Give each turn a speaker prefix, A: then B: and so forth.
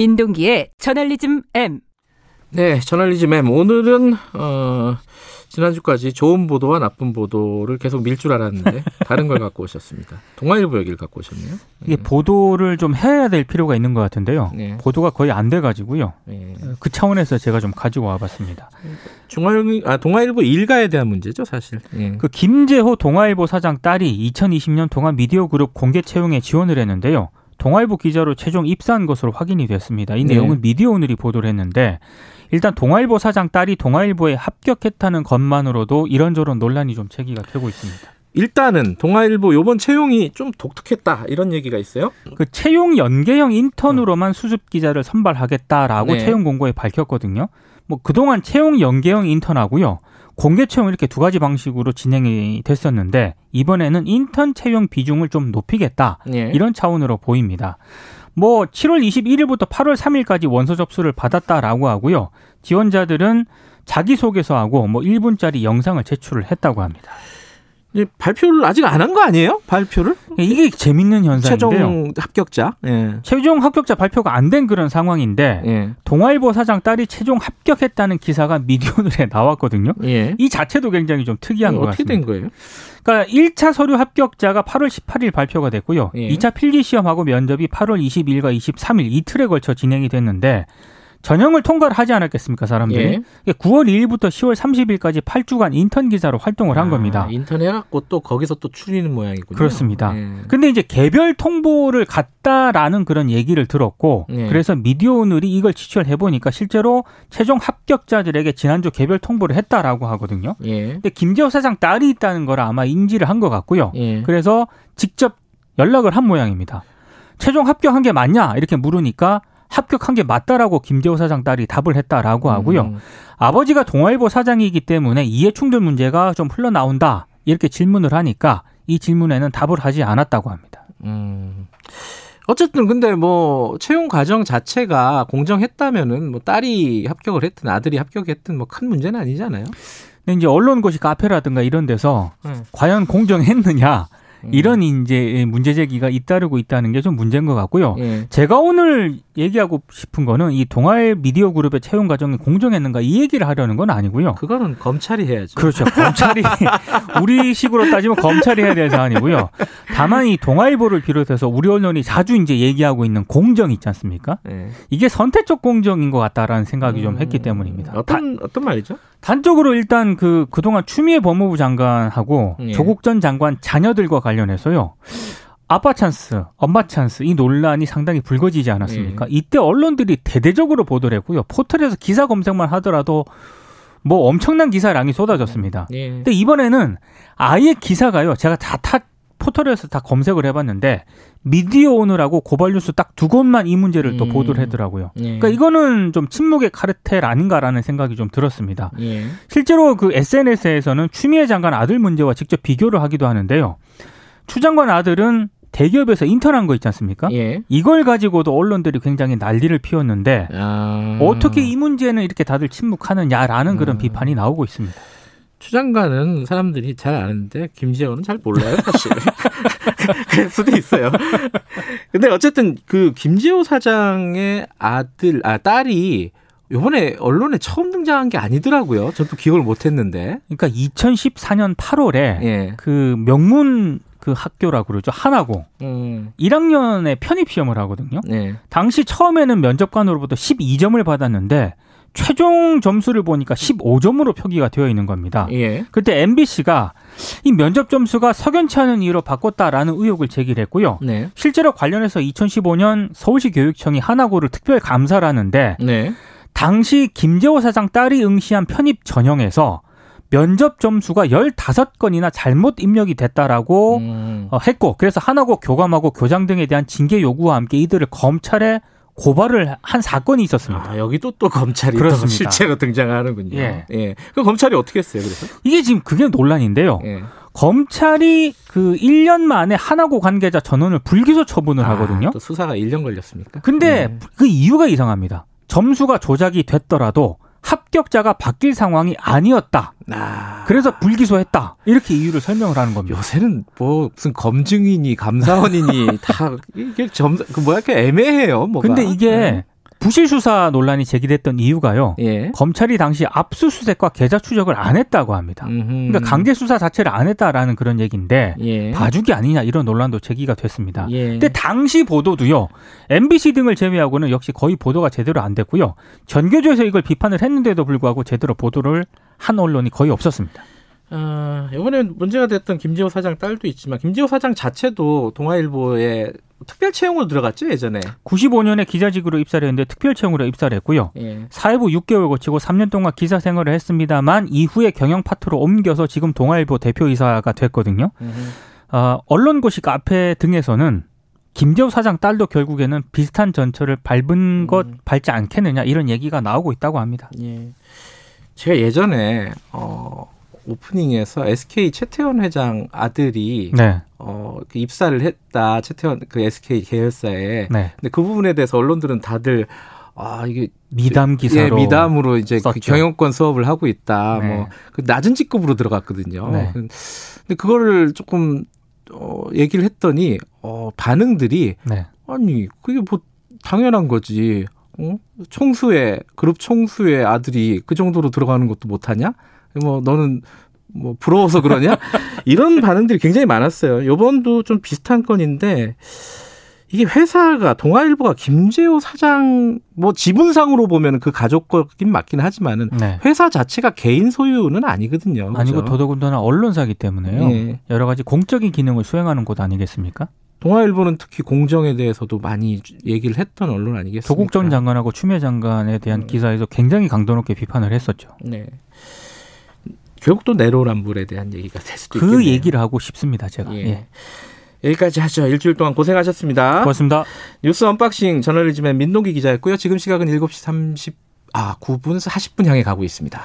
A: 민동기의 저널리즘 M.
B: 네, 저널리즘 M. 오늘은 어, 지난주까지 좋은 보도와 나쁜 보도를 계속 밀 줄 알았는데 다른 걸 갖고 오셨습니다. 동아일보 얘기를 갖고 오셨네요.
C: 이게 보도를 좀 해야 될 필요가 있는 것 같은데요.
B: 네.
C: 보도가 거의 안 돼가지고요.
B: 네.
C: 그 차원에서 제가 좀 가지고 와봤습니다.
B: 중앙 아 동아일보 일가에 대한 문제죠, 사실. 예.
C: 그 김재호 동아일보 사장 딸이 2020년 동아 미디어 그룹 공개 채용에 지원을 했는데요. 동아일보 기자로 최종 입사한 것으로 확인이 됐습니다. 이
B: 네.
C: 내용은 미디어 오늘이 보도를 했는데 일단 동아일보 사장 딸이 동아일보에 합격했다는 것만으로도 이런저런 논란이 좀 제기가 되고 있습니다.
B: 일단은 동아일보 요번 채용이 좀 독특했다 이런 얘기가 있어요.
C: 그 채용 연계형 인턴으로만 수습 기자를 선발하겠다라고
B: 네.
C: 채용 공고에 밝혔거든요. 뭐 그동안 채용 연계형 인턴하고요. 공개 채용 이렇게 두 가지 방식으로 진행이 됐었는데 이번에는 인턴 채용 비중을 좀 높이겠다.
B: 예.
C: 이런 차원으로 보입니다. 뭐 7월 21일부터 8월 3일까지 원서 접수를 받았다라고 하고요. 지원자들은 자기소개서하고 뭐 1분짜리 영상을 제출을 했다고 합니다.
B: 이제 발표를 아직 안 한 거 아니에요? 발표를?
C: 이게 재밌는 현상인데요.
B: 최종 합격자. 예.
C: 최종 합격자 발표가 안 된 그런 상황인데
B: 예.
C: 동아일보 사장 딸이 최종 합격했다는 기사가 미디어늘에 나왔거든요.
B: 예.
C: 이 자체도 굉장히 좀 특이한 것
B: 어떻게
C: 같습니다.
B: 된 거예요?
C: 그러니까 1차 서류 합격자가 8월 18일 발표가 됐고요.
B: 예.
C: 2차 필기 시험하고 면접이 8월 22일과 23일 이틀에 걸쳐 진행이 됐는데 전형을 통과를 하지 않았겠습니까, 사람들이?
B: 예.
C: 이게 9월 2일부터 10월 30일까지 8주간 인턴 기자로 활동을 한
B: 아,
C: 겁니다.
B: 인턴 해갖고 또 거기서 또 추리는 모양이군요.
C: 그렇습니다.
B: 예.
C: 근데 이제 개별 통보를 갔다라는 그런 얘기를 들었고
B: 네.
C: 그래서 미디어 오늘이 이걸 취재를 해보니까 실제로 최종 합격자들에게 지난주 개별 통보를 했다라고 하거든요.
B: 예.
C: 근데 김재호 사장 딸이 있다는 걸 아마 인지를 한 것 같고요.
B: 예.
C: 그래서 직접 연락을 한 모양입니다. 최종 합격한 게 맞냐 이렇게 물으니까 합격한 게 맞다라고 김재호 사장 딸이 답을 했다라고 하고요.
B: 음.
C: 아버지가 동아일보 사장이기 때문에 이해 충돌 문제가 좀 흘러나온다 이렇게 질문을 하니까 이 질문에는 답을 하지 않았다고 합니다.
B: 음. 어쨌든 근데 뭐 채용 과정 자체가 공정했다면은 뭐 딸이 합격을 했든 아들이 합격했든 뭐 큰 문제는 아니잖아요.
C: 근데 이제 언론고시 카페라든가 이런 데서
B: 네.
C: 과연 공정했느냐
B: 음.
C: 이런 이제 문제 제기가 잇따르고 있다는 게 좀 문제인 것 같고요.
B: 예.
C: 제가 오늘 얘기하고 싶은 거는 이 동아일 미디어 그룹의 채용 과정이 공정했는가 이 얘기를 하려는 건 아니고요.
B: 그거는 검찰이 해야죠.
C: 그렇죠. 검찰이 우리 식으로 따지면 검찰이 해야 될 사안이고요. 다만 이 동아일보를 비롯해서 우리 언론이 자주 이제 얘기하고 있는 공정 있지 않습니까?
B: 예.
C: 이게 선택적 공정인 것 같다라는 생각이 좀 했기
B: 음.
C: 때문입니다. 다-
B: 어떤 어떤 말이죠?
C: 단적으로 일단 그 그동안 추미애 법무부 장관하고
B: 예.
C: 조국 전 장관 자녀들과 관련해서요. 아빠 찬스, 엄마 찬스 이 논란이 상당히 불거지지 않았습니까?
B: 예.
C: 이때 언론들이 대대적으로 보도를 했고요. 포털에서 기사 검색만 하더라도 뭐 엄청난 기사량이 쏟아졌습니다.
B: 예.
C: 근데 이번에는 아예 기사가요. 제가 다, 타 포털에서 다 검색을 해봤는데 미디어 오늘하고 고발뉴스 딱 두 곳만 이 문제를 또
B: 음.
C: 보도를 하더라고요.
B: 예.
C: 그러니까 이거는 좀 침묵의 카르텔 아닌가라는 생각이 좀 들었습니다.
B: 예.
C: 실제로 그 SNS에서는 추미애 장관 아들 문제와 직접 비교를 하기도 하는데요. 추 장관 아들은 대기업에서 인턴한 거 있지 않습니까?
B: 예.
C: 이걸 가지고도 언론들이 굉장히 난리를 피웠는데
B: 아.
C: 어떻게 이 문제는 이렇게 다들 침묵하느냐라는 그런
B: 음.
C: 비판이 나오고 있습니다.
B: 추 장관은 사람들이 잘 아는데 김재원은 잘 몰라요 사실. 그럴 수도 있어요. 근데 어쨌든 그 김재호 사장의 아들 아 딸이 요번에 언론에 처음 등장한 게 아니더라고요. 저도 기억을 못 했는데.
C: 그러니까 2014년 8월에
B: 예.
C: 그 명문 그 학교라고 그러죠. 하나고
B: 음.
C: 1학년에 편입 시험을 하거든요.
B: 네.
C: 당시 처음에는 면접관으로부터 12점을 받았는데 최종 점수를 보니까 15점으로 표기가 되어 있는 겁니다.
B: 예.
C: 그때 MBC가 이 면접 점수가 석연치 않은 이유로 바꿨다라는 의혹을 제기를 했고요.
B: 네.
C: 실제로 관련해서 2015년 서울시 교육청이 하나고를 특별 감사를 하는데
B: 네.
C: 당시 김재호 사장 딸이 응시한 편입 전형에서 면접 점수가 15건이나 잘못 입력이 됐다라고
B: 음.
C: 어, 했고 그래서 하나고 교감하고 교장 등에 대한 징계 요구와 함께 이들을 검찰에 고발을 한 사건이 있었습니다.
B: 아, 여기도 또 검찰이 또
C: 그렇습니다.
B: 실제로 등장하는군요.
C: 예.
B: 예. 그 검찰이 어떻게 했어요, 그래서?
C: 이게 지금 그게 논란인데요.
B: 예.
C: 검찰이 그 1년 만에 하나고 관계자 전원을 불기소 처분을 하거든요.
B: 아, 또 수사가 1년 걸렸습니까?
C: 근데
B: 예.
C: 그 이유가 이상합니다. 점수가 조작이 됐더라도 합격자가 바뀔 상황이 아니었다.
B: 아.
C: 그래서 불기소했다. 이렇게 이유를 설명을 하는 겁니다.
B: 요새는 뭐 무슨 검증이니 감사원이니 다 이게 점그 뭐야 이렇게 애매해요. 뭐가.
C: 근데 이게 부실 수사 논란이 제기됐던 이유가요.
B: 예.
C: 검찰이 당시 압수수색과 계좌 추적을 안 했다고 합니다.
B: 음흠.
C: 그러니까 강제 수사 자체를 안 했다라는 그런 얘기인데
B: 예.
C: 봐주기 아니냐 이런 논란도 제기가 됐습니다.
B: 예.
C: 근데 당시 보도도요. MBC 등을 제외하고는 역시 거의 보도가 제대로 안 됐고요. 전교조에서 이걸 비판을 했는데도 불구하고 제대로 보도를 한 언론이 거의 없었습니다.
B: 어, 이번에 문제가 됐던 김지호 사장 딸도 있지만 김지호 사장 자체도 동아일보에 특별 채용으로 들어갔죠 예전에.
C: 95년에 기자직으로 입사를 했는데 특별 채용으로 입사를 했고요.
B: 예.
C: 사회부 6개월 거치고 3년 동안 기사 생활을 했습니다만 이후에 경영 파트로 옮겨서 지금 동아일보 대표이사가 됐거든요. 어, 언론고시 카페 등에서는 김재호 사장 딸도 결국에는 비슷한 전철을 밟은 것
B: 음.
C: 밟지 않겠느냐 이런 얘기가 나오고 있다고 합니다.
B: 예. 제가 예전에 어, 오프닝에서 SK 최태원 회장 아들이
C: 네,
B: 어, 그 입사를 했다 최태원 그 SK 계열사에.
C: 네.
B: 근데 그 부분에 대해서 언론들은 다들 아 이게
C: 미담 기사로
B: 예, 미담으로 이제 그. 경영권 수업을 하고 있다.
C: 네.
B: 뭐그 낮은 직급으로 들어갔거든요.
C: 네.
B: 근데 그거를 조금 어, 얘기를 했더니 어, 반응들이
C: 네.
B: 아니 그게 뭐 당연한 거지. 어? 총수의 그룹 총수의 아들이 그 정도로 들어가는 것도 못하냐? 뭐 너는 뭐 부러워서 그러냐? 이런 반응들이 굉장히 많았어요. 요번도 좀 비슷한 건인데 이게 회사가 동아일보가 김재호 사장 뭐 지분상으로 보면 그 가족 거긴 맞긴 하지만은
C: 네.
B: 회사 자체가 개인 소유는 아니거든요.
C: 아니고
B: 그죠?
C: 더더군다나 언론사기 때문에요.
B: 예.
C: 여러 가지 공적인 기능을 수행하는 곳 아니겠습니까?
B: 동아일보는 특히 공정에 대해서도 많이 얘기를 했던 언론 아니겠습니까?
C: 조국 전 장관하고 추미애 장관에 대한
B: 음.
C: 기사에서 굉장히 강도 높게 비판을 했었죠.
B: 네. 결국 또 내로남불에 대한 얘기가 될 수도
C: 그
B: 있겠네요.
C: 얘기를 하고 싶습니다, 제가.
B: 예.
C: 예.
B: 여기까지 하죠. 일주일 동안 고생하셨습니다.
C: 고맙습니다.
B: 뉴스 unboxing 저널리즘의 민동기 기자였고요. 지금 시각은 7시 30, 아, 9분 40분 향해 가고 있습니다.